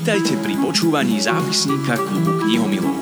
Vítajte pri počúvaní zápisníka klubu knihomilov.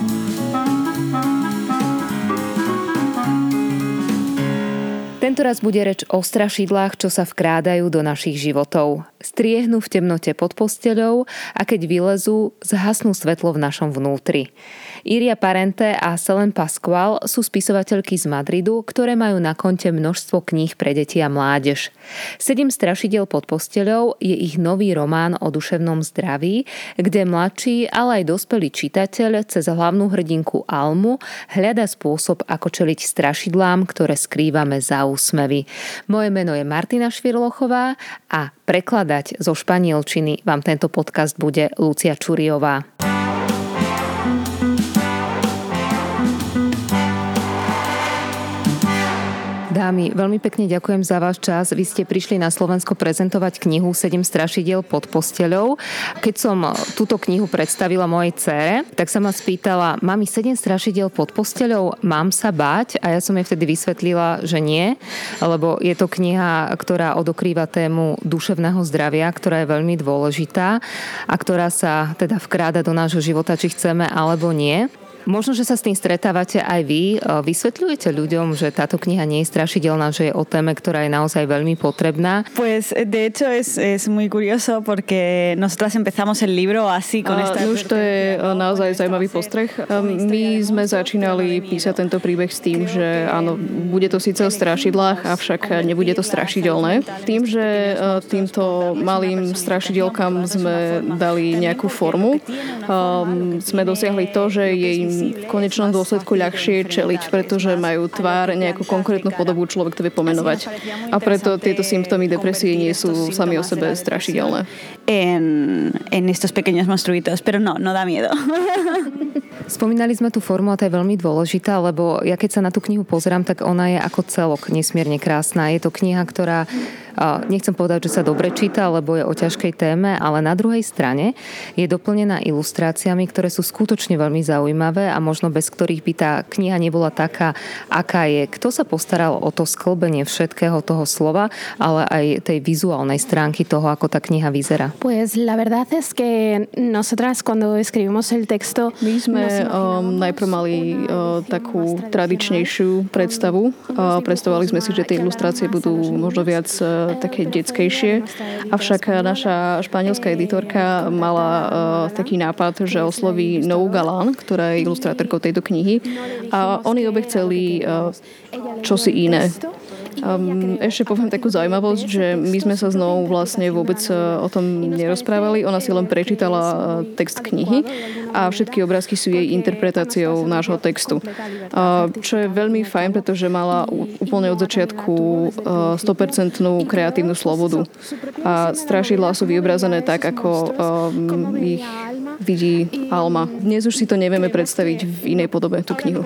Tento raz bude reč o strašidlách, čo sa vkrádajú do našich životov. Striehnú v temnote pod posteľou a keď vylezú, zhasnú svetlo v našom vnútri. Iria Parente a Selen Pasqual sú spisovateľky z Madridu, ktoré majú na konte množstvo kníh pre deti a mládež. Sedem strašidel pod posteľou je ich nový román o duševnom zdraví, kde mladší, ale aj dospelý čitateľ cez hlavnú hrdinku Almu hľada spôsob, ako čeliť strašidlám, ktoré skrývame za úsmevy. Moje meno je Martina Švirlochová a prekladať zo španielčiny vám tento podcast bude Lucia Čuriová. Dámy, veľmi pekne ďakujem za váš čas. Vy ste prišli na Slovensko prezentovať knihu 7 strašidiel pod posteľou. Keď som túto knihu predstavila mojej cére, tak sa ma spýtala, mami 7 strašidiel pod posteľou, mám sa báť? A ja som jej vtedy vysvetlila, že nie, lebo je to kniha, ktorá odokrýva tému duševného zdravia, ktorá je veľmi dôležitá a ktorá sa teda vkráda do nášho života, či chceme alebo nie. Možno, že sa s tým stretávate aj vy. Vysvetľujete ľuďom, že táto kniha nie je strašidelná, že je o téme, ktorá je naozaj veľmi potrebná? Pues de hecho es, es muy curioso porque nosotras empezamos el libro así con esta... Už to je naozaj zaujímavý postreh. My sme začínali písať tento príbeh s tým, že áno, bude to síce o strašidlách, avšak nebude to strašidelné. Tým, že týmto malým strašidelkám sme dali nejakú formu, sme dosiahli to, že je im v konečnom dôsledku ľahšie čeliť, pretože majú tvár, nejakú konkrétnu podobu, človek to vie pomenovať. A preto tieto symptómy depresie nie sú sami o sebe strašidelné. En, en estos pequeños monstruitos, pero no, no da miedo. Spomínali sme tú formu a to je veľmi dôležitá, lebo ja keď sa na tú knihu pozerám, tak ona je ako celok nesmierne krásna. Je to kniha, ktorá nechcem povedať, že sa dobre číta, lebo je o ťažkej téme, ale na druhej strane je doplnená ilustráciami, ktoré sú skutočne veľmi zaujímavé a možno bez ktorých by tá kniha nebola taká, aká je. Kto sa postaral o to sklbenie všetkého toho slova, ale aj tej vizuálnej stránky toho, ako tá kniha vyzerá? Pues la verdad es que nosotras cuando escribimos el texto... My sme um, najprv mali uh, takú tradičnejšiu predstavu. Uh, predstavovali sme si, že tie ilustrácie budú možno viac uh, také detskejšie. Avšak naša španielská editorka mala uh, taký nápad, že osloví Nou Galán, ktorá je ilustrátorkou tejto knihy. A oni obe chceli uh, čosi iné. Um, ešte poviem takú zaujímavosť, že my sme sa znovu vlastne vôbec e, o tom nerozprávali. Ona si len prečítala e, text knihy a všetky obrázky sú jej interpretáciou nášho textu. Uh, čo je veľmi fajn, pretože mala úplne od začiatku uh, 100% kreatívnu slobodu. A strašidlá sú vyobrazené tak, ako um, ich vidí Alma. Dnes už si to nevieme predstaviť v inej podobe, tú knihu.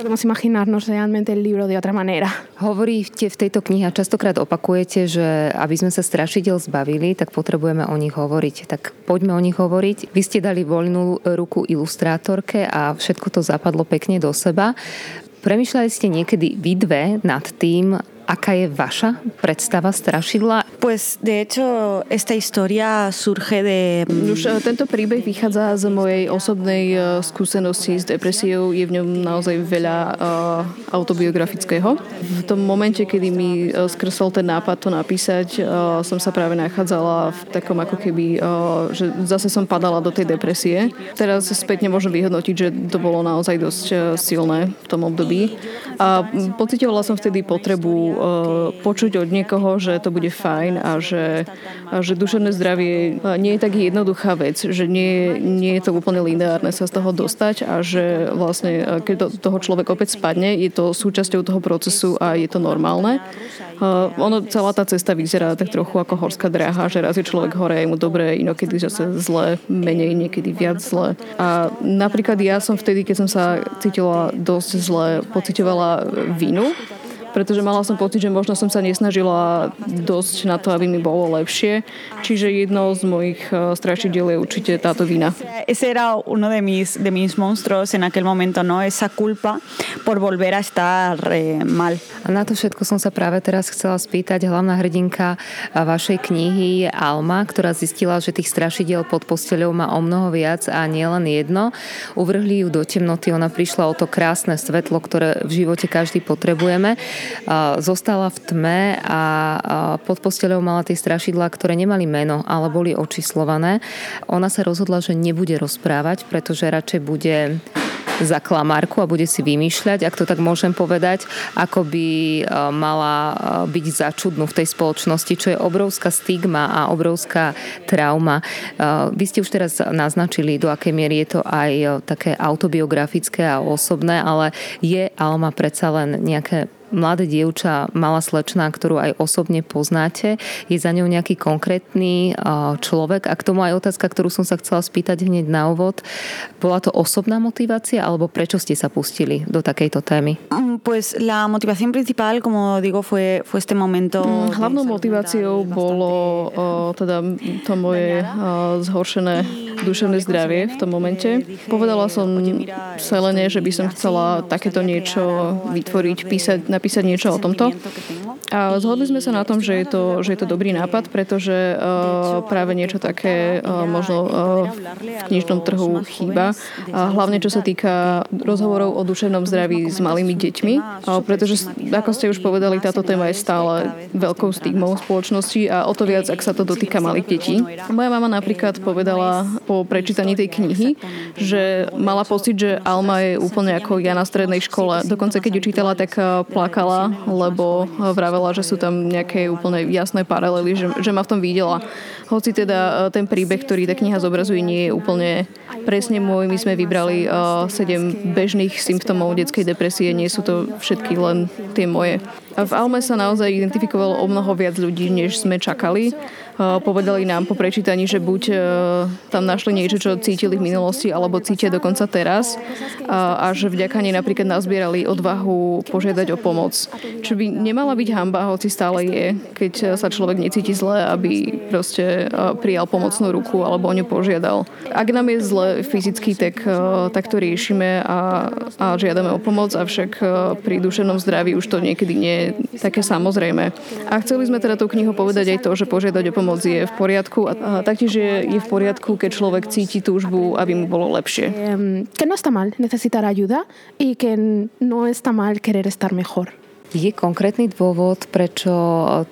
Hovoríte v tejto knihe a častokrát opakujete, že aby sme sa strašidel zbavili, tak potrebujeme o nich hovoriť. Tak poďme o nich hovoriť. Vy ste dali voľnú ruku ilustrátorke a všetko to zapadlo pekne do seba. Premýšľali ste niekedy vy dve nad tým, aká je vaša predstava strašidla? Pues de hecho esta historia surge de... Už eh, tento príbeh vychádza z mojej osobnej uh, skúsenosti s depresiou. Je v ňom naozaj veľa uh, autobiografického. V tom momente, kedy mi uh, skresol ten nápad to napísať, uh, som sa práve nachádzala v takom ako keby, uh, že zase som padala do tej depresie. Teraz spätne môžem vyhodnotiť, že to bolo naozaj dosť uh, silné v tom období. A pocitovala som vtedy potrebu uh, počuť od niekoho, že to bude fajn a že, a že duševné zdravie nie je tak jednoduchá vec, že nie, nie je to úplne lineárne sa z toho dostať a že vlastne keď do toho človek opäť spadne, je to súčasťou toho procesu a je to normálne. Uh, ono, celá tá cesta vyzerá tak trochu ako horská dráha, že raz je človek hore, je mu dobre, inokedy zase zle, menej, niekedy viac zle. A napríklad ja som vtedy, keď som sa cítila dosť zle, pocitovala vinu pretože mala som pocit, že možno som sa nesnažila dosť na to, aby mi bolo lepšie. Čiže jedno z mojich uh, strašidiel je určite táto vina. Ese era uno de mis, de mis monstruos en aquel momento, ¿no? Esa culpa por volver a estar eh, mal. A na to všetko som sa práve teraz chcela spýtať. Hlavná hrdinka vašej knihy je Alma, ktorá zistila, že tých strašidiel pod posteľou má o mnoho viac a nie len jedno. Uvrhli ju do temnoty, ona prišla o to krásne svetlo, ktoré v živote každý potrebujeme. Zostala v tme a pod posteľou mala tie strašidlá, ktoré nemali meno, ale boli očíslované. Ona sa rozhodla, že nebude rozprávať, pretože radšej bude za klamárku a bude si vymýšľať, ak to tak môžem povedať, ako by e, mala e, byť začudnú v tej spoločnosti, čo je obrovská stigma a obrovská trauma. E, vy ste už teraz naznačili, do akej miery je to aj také autobiografické a osobné, ale je Alma predsa len nejaké mladé dievča, malá slečná, ktorú aj osobne poznáte. Je za ňou nejaký konkrétny človek? A k tomu aj otázka, ktorú som sa chcela spýtať hneď na úvod. Bola to osobná motivácia, alebo prečo ste sa pustili do takejto témy? Mm, pues la motivación principal, como digo, fue, fue este momento... Mm, hlavnou motiváciou bolo o, teda to moje o, zhoršené duševné zdravie v tom momente. Povedala som Selene, že by som chcela takéto niečo vytvoriť, písať, napísať niečo o tomto. Zhodli sme sa na tom, že je to, že je to dobrý nápad, pretože uh, práve niečo také uh, možno uh, v knižnom trhu chýba. Hlavne čo sa týka rozhovorov o duševnom zdraví s malými deťmi, pretože ako ste už povedali, táto téma je stále veľkou stigmou spoločnosti a o to viac, ak sa to dotýka malých detí. Moja mama napríklad povedala po prečítaní tej knihy, že mala pocit, že Alma je úplne ako ja na strednej škole. Dokonca keď ju čítala, tak plakala lebo vravela, že sú tam nejaké úplne jasné paralely, že, že ma v tom videla. Hoci teda e, ten príbeh, ktorý tá kniha zobrazuje, nie je úplne presne môj. My sme vybrali uh, sedem bežných symptómov detskej depresie, nie sú to všetky len tie moje. A v Alme sa naozaj identifikovalo o mnoho viac ľudí, než sme čakali. Povedali nám po prečítaní, že buď e, tam našli niečo, čo cítili v minulosti, alebo cítia dokonca teraz a že vďaka nej napríklad nazbierali odvahu požiadať o pomoc. Čo by nemala byť hamba, hoci stále je, keď sa človek necíti zle, aby proste prijal pomocnú ruku alebo o ňu požiadal. Ak nám je zle fyzicky, tak, tak to riešime a, a žiadame o pomoc, avšak pri duševnom zdraví už to niekedy nie je také samozrejme. A chceli sme teda tú knihu povedať aj to, že požiadať o pomoc pomoc je v poriadku a, a taktiež je, je v poriadku, keď človek cíti túžbu, aby mu bolo lepšie. Que no está mal necesitar ayuda y que no está mal querer estar mejor. Je konkrétny dôvod, prečo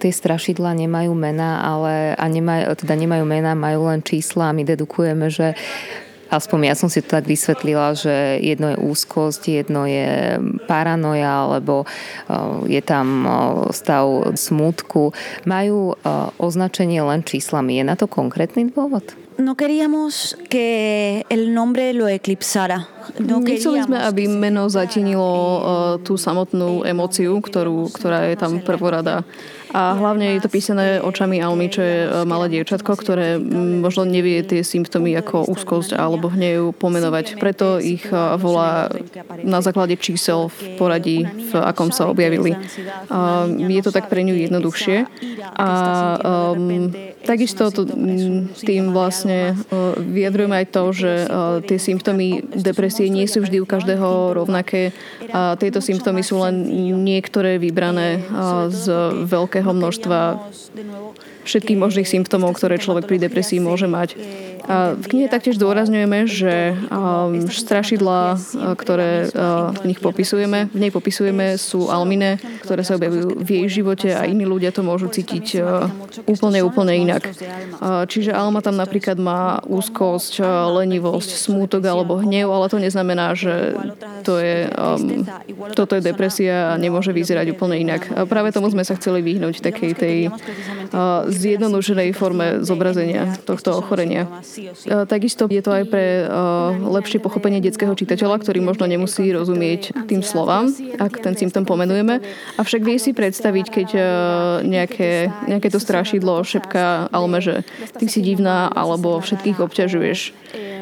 tie strašidla nemajú mena, ale a nemajú, teda nemajú mena, majú len čísla a my dedukujeme, že Aspoň ja som si to tak vysvetlila, že jedno je úzkosť, jedno je paranoja, alebo je tam stav smútku. Majú označenie len číslami. Je na to konkrétny dôvod? No queríamos que el nombre lo eclipsara. No Nechceli sme, aby meno zatinilo uh, tú samotnú emóciu, ktorú, ktorá je tam prvorada. A hlavne je to písané očami Almy, čo je malé dievčatko, ktoré možno nevie tie symptómy ako úzkosť alebo hnev pomenovať. Preto ich e, volá na základe čísel v poradí, v akom sa objavili. A je to tak pre ňu jednoduchšie. A um, takisto to, tým vlastne uh, vyjadrujeme aj to, že uh, tie symptómy depresie nie sú vždy u každého rovnaké. A tieto symptómy sú len niektoré vybrané uh, z veľkého množstva všetkých možných symptómov, ktoré človek pri depresii môže mať. A v knihe taktiež dôrazňujeme, že um, strašidlá, uh, ktoré uh, v nich popisujeme, v nej popisujeme, sú almine, ktoré sa objavujú v jej živote a iní ľudia to môžu cítiť uh, úplne, úplne inak. Čiže Alma tam napríklad má úzkosť, lenivosť, smútok alebo hnev, ale to neznamená, že to je, um, toto je depresia a nemôže vyzerať úplne inak. A práve tomu sme sa chceli vyhnúť takej tej uh, zjednodušenej forme zobrazenia tohto ochorenia. Takisto je to aj pre lepšie pochopenie detského čitateľa, ktorý možno nemusí rozumieť tým slovám, ak ten symptom pomenujeme. Avšak vie si predstaviť, keď nejaké, nejaké to strašidlo šepká Alme, že ty si divná alebo všetkých obťažuješ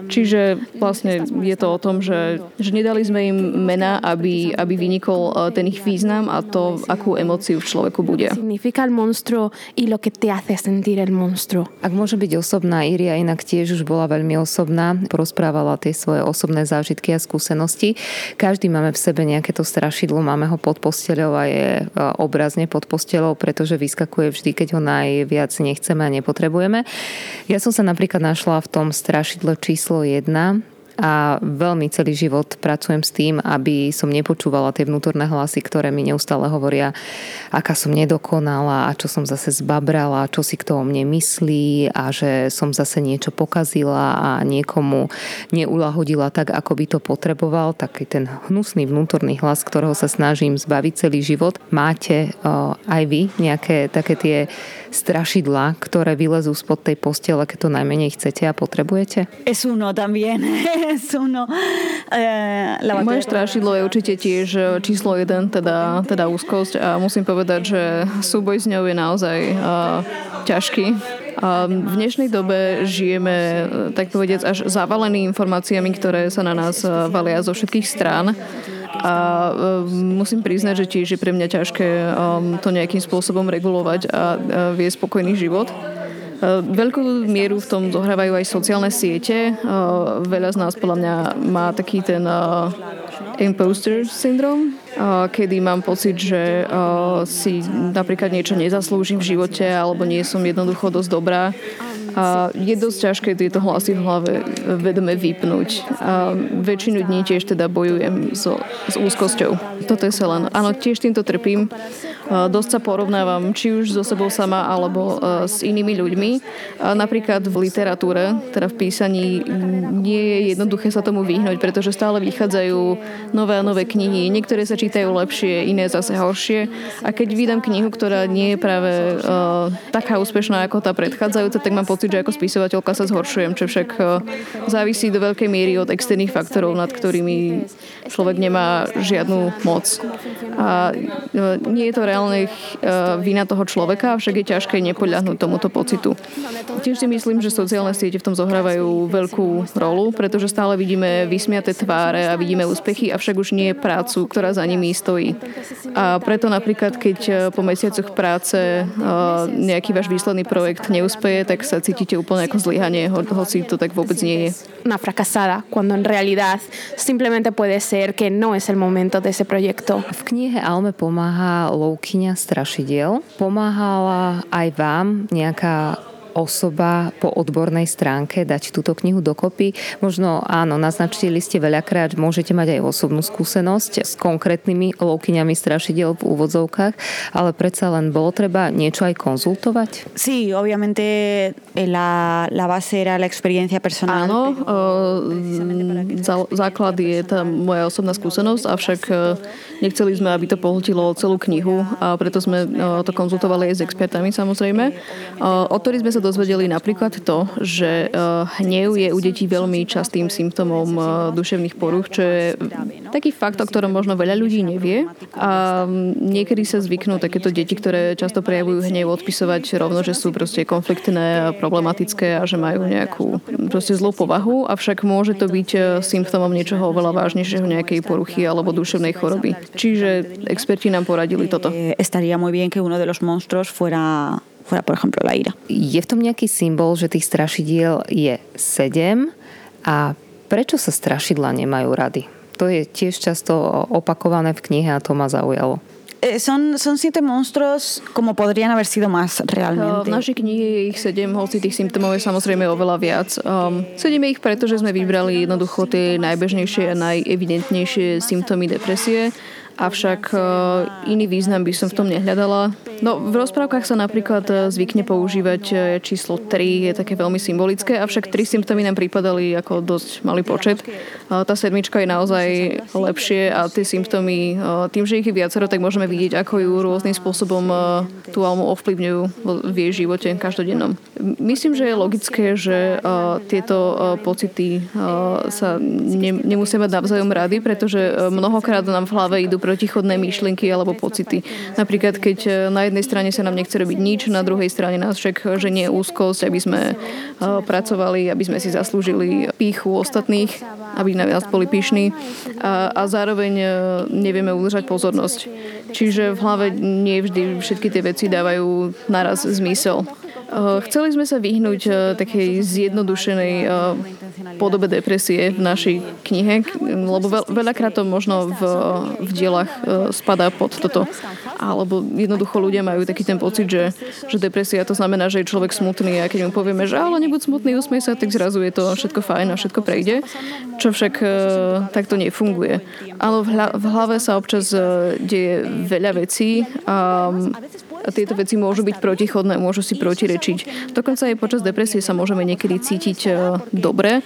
Čiže vlastne je to o tom, že, že nedali sme im mena, aby, aby vynikol eh, ten ich význam a to, akú emóciu v človeku bude. Significa el monstruo y lo que te hace sentir el monstruo. Ak môže byť osobná, Iria inak tiež už bola veľmi osobná, porozprávala tie svoje osobné zážitky a skúsenosti. Každý máme v sebe nejaké to strašidlo, máme ho pod posteľou a je eh, obrazne pod posteľou, pretože vyskakuje vždy, keď ho najviac nechceme a nepotrebujeme. Ja som sa napríklad našla v tom strašidle číslo 1, a veľmi celý život pracujem s tým, aby som nepočúvala tie vnútorné hlasy, ktoré mi neustále hovoria, aká som nedokonala a čo som zase zbabrala, čo si kto o mne myslí a že som zase niečo pokazila a niekomu neulahodila tak, ako by to potreboval. Taký ten hnusný vnútorný hlas, ktorého sa snažím zbaviť celý život. Máte aj vy nejaké také tie strašidla, ktoré vylezú spod tej postele, keď to najmenej chcete a potrebujete? Es uno también. es uno. Eh, Moje strašidlo je určite tiež eh, číslo jeden, teda, teda úzkosť a musím povedať, že súboj s ňou je naozaj uh, ťažký. A v dnešnej dobe žijeme, tak povediac, až zavalený informáciami, ktoré sa na nás valia zo všetkých strán. A musím priznať, že tiež je pre mňa ťažké to nejakým spôsobom regulovať a vie spokojný život. Eh, veľkú mieru v tom zohrávajú aj sociálne siete. Eh, veľa z nás podľa mňa má taký ten imposter syndrom, kedy mám pocit, že si napríklad niečo nezaslúžim v živote alebo nie som jednoducho dosť dobrá. A je dosť ťažké tieto hlasy v hlave vedome vypnúť. A väčšinu dní tiež teda bojujem so, s úzkosťou. Toto je sa len... Áno, tiež týmto trpím. Dosť sa porovnávam či už so sebou sama alebo e, s inými ľuďmi. Napríklad v literatúre, teda v písaní, nie je jednoduché sa tomu vyhnúť, pretože stále vychádzajú nové a nové knihy. Niektoré sa čítajú lepšie, iné zase horšie. A keď vydám knihu, ktorá nie je práve uh, taká úspešná ako tá predchádzajúca, tak mám pocit, že ako spisovateľka sa zhoršujem, čo však uh, závisí do veľkej miery od externých faktorov, nad ktorými človek nemá žiadnu moc. A uh, nie je to reálne reálne uh, vina toho človeka, však je ťažké nepoľahnúť tomuto pocitu. Tiež si myslím, že sociálne siete v tom zohrávajú veľkú rolu, pretože stále vidíme vysmiaté tváre a vidíme úspechy, avšak už nie prácu, ktorá za nimi stojí. A preto napríklad, keď eh, po mesiacoch práce uh, nejaký váš výsledný projekt neúspeje, tak sa cítite úplne ako zlyhanie, ho, hoci to tak vôbec nie je. Una fracasada, cuando en realidad simplemente puede ser que no es el momento de ese proyecto. V knihe Alme pomáha Lowkey kuchyňa strašidiel. Pomáhala aj vám nejaká osoba po odbornej stránke dať túto knihu dokopy. Možno áno, naznačili ste veľakrát, môžete mať aj osobnú skúsenosť s konkrétnymi lovkyňami strašidiel v úvodzovkách, ale predsa len bolo treba niečo aj konzultovať? Sí, obviamente eh, la, la base era la experiencia personal. Áno, uh, základ je tá moja osobná skúsenosť, avšak uh, nechceli sme, aby to pohltilo celú knihu a preto sme uh, to konzultovali aj s expertami samozrejme. Uh, o ktorých sme sa dozvedeli napríklad to, že eh, hnev je u detí veľmi častým symptómom eh, duševných poruch, čo je taký fakt, o ktorom možno veľa ľudí nevie. A niekedy sa zvyknú takéto deti, ktoré často prejavujú hnev, odpisovať rovno, že sú proste konfliktné, problematické a že majú nejakú proste zlú povahu, avšak môže to byť eh, symptómom niečoho oveľa vážnejšieho, nejakej poruchy alebo duševnej choroby. Čiže experti nám poradili toto. Estaría muy bien que uno de los monstruos fuera fuera, por ejemplo, la ira. Je v tom nejaký symbol, že tých strašidiel je sedem a prečo sa strašidla nemajú rady? To je tiež často opakované v knihe a to ma zaujalo. Eh, son, son siete monstruos como podrían haber sido más realmente. V našej knihe je ich sedem, hoci tých symptómov je samozrejme oveľa viac. Um, sedíme ich preto, že sme vybrali jednoducho tie najbežnejšie a najevidentnejšie symptómy depresie avšak e, iný význam by som v tom nehľadala. No, v rozprávkach sa napríklad e, zvykne používať e, číslo 3, je také veľmi symbolické, avšak tri symptómy nám pripadali ako dosť malý počet. Tá sedmička je naozaj lepšie a tie symptómy, tým, že ich je viacero, tak môžeme vidieť, ako ju rôznym spôsobom tú almu ovplyvňujú v jej živote každodennom. Myslím, že je logické, že tieto pocity sa nemusia mať navzájom rady, pretože mnohokrát nám v hlave idú protichodné myšlienky alebo pocity. Napríklad, keď e, na jednej strane sa nám nechce robiť nič, na druhej strane nás však, že nie je úzkosť, aby sme e, pracovali, aby sme si zaslúžili píchu ostatných, aby na nás boli pyšní a, a zároveň e, nevieme udržať pozornosť. Čiže v hlave nie vždy všetky tie veci dávajú naraz zmysel. Chceli sme sa vyhnúť takej zjednodušenej podobe depresie v našej knihe, lebo veľakrát to možno v, v dielach spadá pod toto. Alebo jednoducho ľudia majú taký ten pocit, že, že depresia to znamená, že je človek smutný a keď mu povieme, že ale nebuď smutný, usmej sa, tak zrazu je to všetko fajn a všetko prejde. Čo však takto nefunguje. Áno, v hlave sa občas deje veľa vecí a a tieto veci môžu byť protichodné, môžu si protirečiť. Dokonca aj počas depresie sa môžeme niekedy cítiť e, dobre,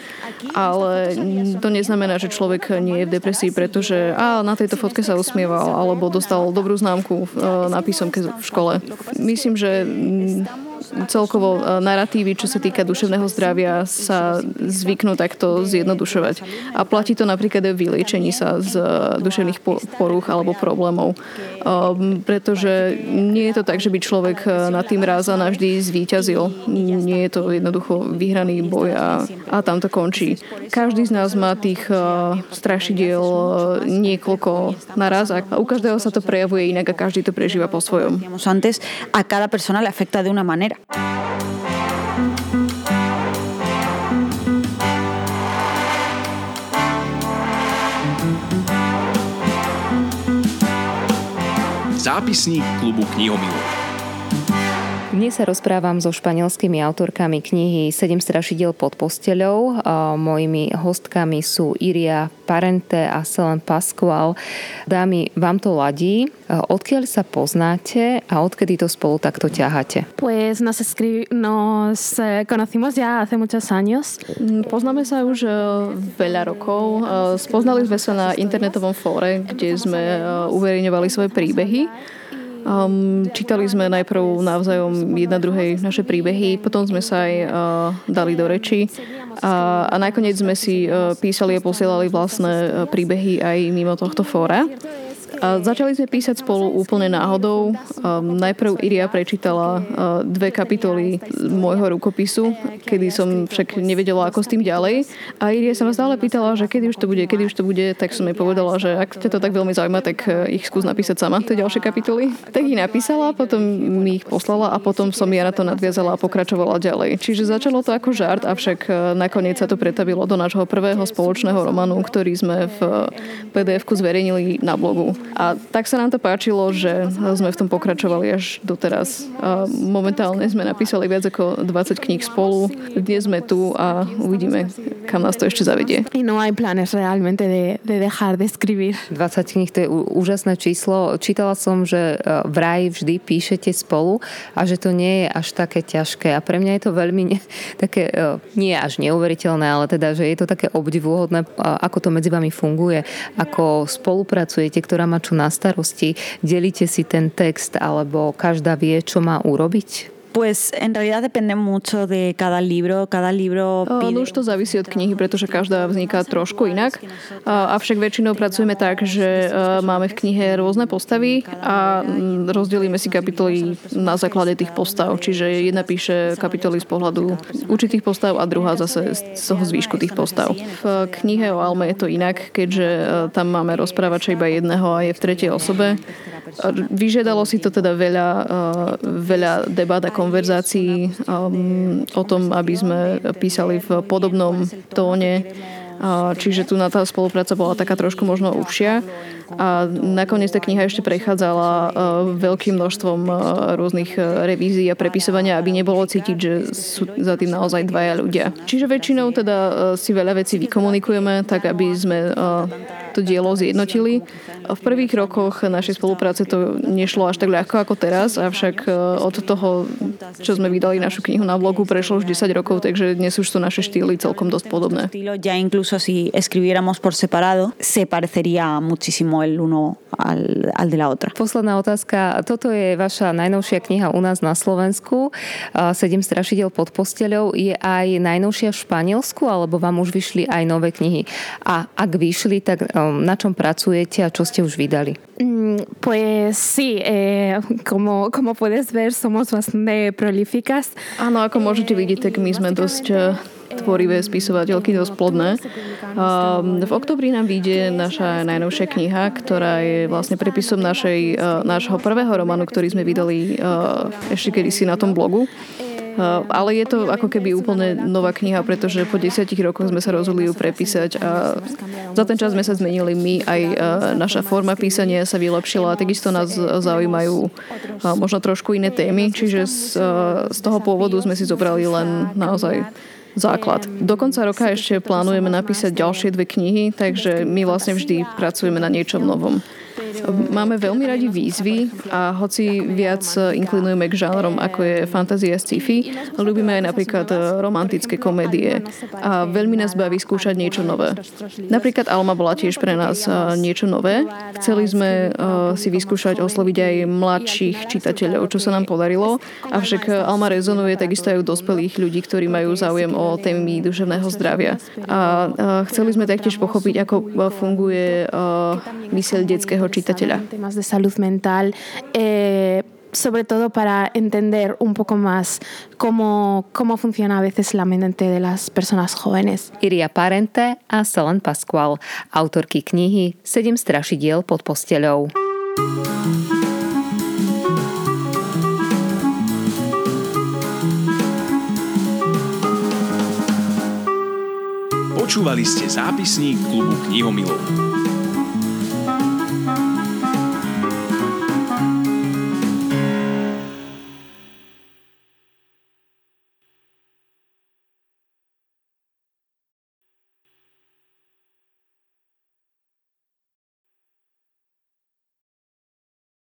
ale to neznamená, že človek nie je v depresii, pretože a na tejto fotke sa usmieval alebo dostal dobrú známku e, na písomke v škole. Myslím, že celkovo e, narratívy, čo sa týka duševného zdravia, sa zvyknú takto zjednodušovať. A platí to napríklad aj v vyliečení sa z e, duševných porúch alebo problémov. Um, pretože nie je to tak, že by človek e, na tým raz a navždy zvíťazil. Nie je to jednoducho vyhraný boj a, a tam to končí. Každý z nás má tých strašidiel niekoľko naraz a u každého sa to prejavuje inak a každý to prežíva po svojom. A cada persona le afecta de una manera. Zápisník klubu knihomilov. Dnes sa rozprávam so španielskými autorkami knihy Sedem strašidiel pod posteľou. Mojimi hostkami sú Iria Parente a Selen Pascual. Dámy, vám to ladí? Odkiaľ sa poznáte a odkedy to spolu takto ťaháte? Pues nos, escri- nos eh, conocimos ya hace muchos años. Mm, poznáme sa už eh, veľa rokov. Eh, spoznali sme sa na internetovom fóre, kde sme uverejňovali svoje príbehy. Um, čítali sme najprv navzájom jedna druhej naše príbehy, potom sme sa aj uh, dali do reči a, a nakoniec sme si uh, písali a posielali vlastné uh, príbehy aj mimo tohto fóra. Začali sme písať spolu úplne náhodou. Najprv Iria prečítala dve kapitoly môjho rukopisu, kedy som však nevedela, ako s tým ďalej. A Iria sa ma stále pýtala, že kedy už to bude, kedy už to bude, tak som jej povedala, že ak ťa to tak veľmi zaujíma, tak uh, ich skús napísať sama, tie ďalšie kapitoly. Tak ich napísala, potom mi ich poslala a potom som ja na to nadviazala a pokračovala ďalej. Čiže začalo to ako žart, avšak uh, nakoniec sa to pretavilo do nášho prvého spoločného románu, ktorý sme v PDF-ku zverejnili na blogu. A tak sa nám to páčilo, že sme v tom pokračovali až doteraz. A momentálne sme napísali viac ako 20 kníh spolu. Dnes sme tu a uvidíme, kam nás to ešte zavedie. Y no hay planes realmente de, de dejar de escribir. 20 kníh, to je úžasné číslo. Čítala som, že e, vraj vždy píšete spolu a že to nie je až také ťažké. A pre mňa je to veľmi ne, také, e, nie až neuveriteľné, ale teda, že je to také obdivuhodné, ako to medzi vami funguje, ako spolupracujete, ktorá má čo na starosti, delíte si ten text alebo každá vie, čo má urobiť? Pues en realidad depende mucho de cada libro. Cada libro pide... No už to závisí od knihy, pretože každá vzniká trošku inak. Avšak väčšinou pracujeme tak, že máme v knihe rôzne postavy a rozdelíme si kapitoly na základe tých postav. Čiže jedna píše kapitoly z pohľadu určitých postav a druhá zase z toho zvýšku tých postav. V knihe o Alme je to inak, keďže tam máme rozprávača iba jedného a je v tretej osobe. Vyžiadalo si to teda veľa, veľa debat a konverzácií um, o tom, aby sme písali v podobnom tóne. Čiže tu na tá spolupráca bola taká trošku možno užšia. A nakoniec tá kniha ešte prechádzala uh, veľkým množstvom uh, rôznych uh, revízií a prepisovania, aby nebolo cítiť, že sú za tým naozaj dvaja ľudia. Čiže väčšinou teda si veľa vecí vykomunikujeme, tak aby sme to dielo zjednotili. V prvých rokoch našej spolupráce to nešlo až tak ľahko ako teraz, avšak e, od toho, čo sme vydali našu knihu na blogu, prešlo už 10 rokov, takže dnes už sú naše štýly celkom dosť podobné. Ya incluso si escribiéramos por separado, se parecería muchísimo el uno al, al de la otra. Posledná otázka. Toto je vaša najnovšia kniha u nás na Slovensku. Sedem strašidel pod posteľou. Je aj najnovšia v Španielsku, alebo vám už vyšli aj nové knihy? A ak vyšli, tak Na čom pracujete a čo ste už vydali? Mm, pues sí, eh, como, como puedes ver, somos bastante prolíficas. Áno, ako môžete vidieť, tak my sme dosť eh, tvorivé spisovateľky, dosť plodné. Um, v oktobri nám vyjde naša najnovšia kniha, ktorá je vlastne prepisom našej, uh, nášho prvého románu, ktorý sme vydali uh, ešte kedysi na tom blogu. Ale je to ako keby úplne nová kniha, pretože po desiatich rokoch sme sa rozhodli ju prepísať a za ten čas sme sa zmenili my, aj naša forma písania sa vylepšila a takisto nás zaujímajú možno trošku iné témy, čiže z toho pôvodu sme si zobrali len naozaj základ. Do konca roka ešte plánujeme napísať ďalšie dve knihy, takže my vlastne vždy pracujeme na niečom novom. Máme veľmi radi výzvy a hoci viac inklinujeme k žánrom ako je fantázia sci-fi, ľúbime aj napríklad e, romantické komédie a veľmi nás baví skúšať niečo nové. Napríklad Alma bola tiež pre nás e, niečo nové. Chceli sme e, si vyskúšať osloviť aj mladších čitateľov, čo sa nám podarilo, avšak Alma rezonuje takisto aj u dospelých ľudí, ktorí majú záujem o témy duševného zdravia. A chceli sme taktiež pochopiť, ako funguje myseľ detského čitateľa Temas de salud mental. Eh, sobre todo para entender un poco más cómo, cómo funciona a veces la mente de las personas jóvenes. Iria Parente a Selen Pasqual, autorky knihy Sedem strašidiel pod posteľou. Počúvali ste zápisník klubu knihomilov.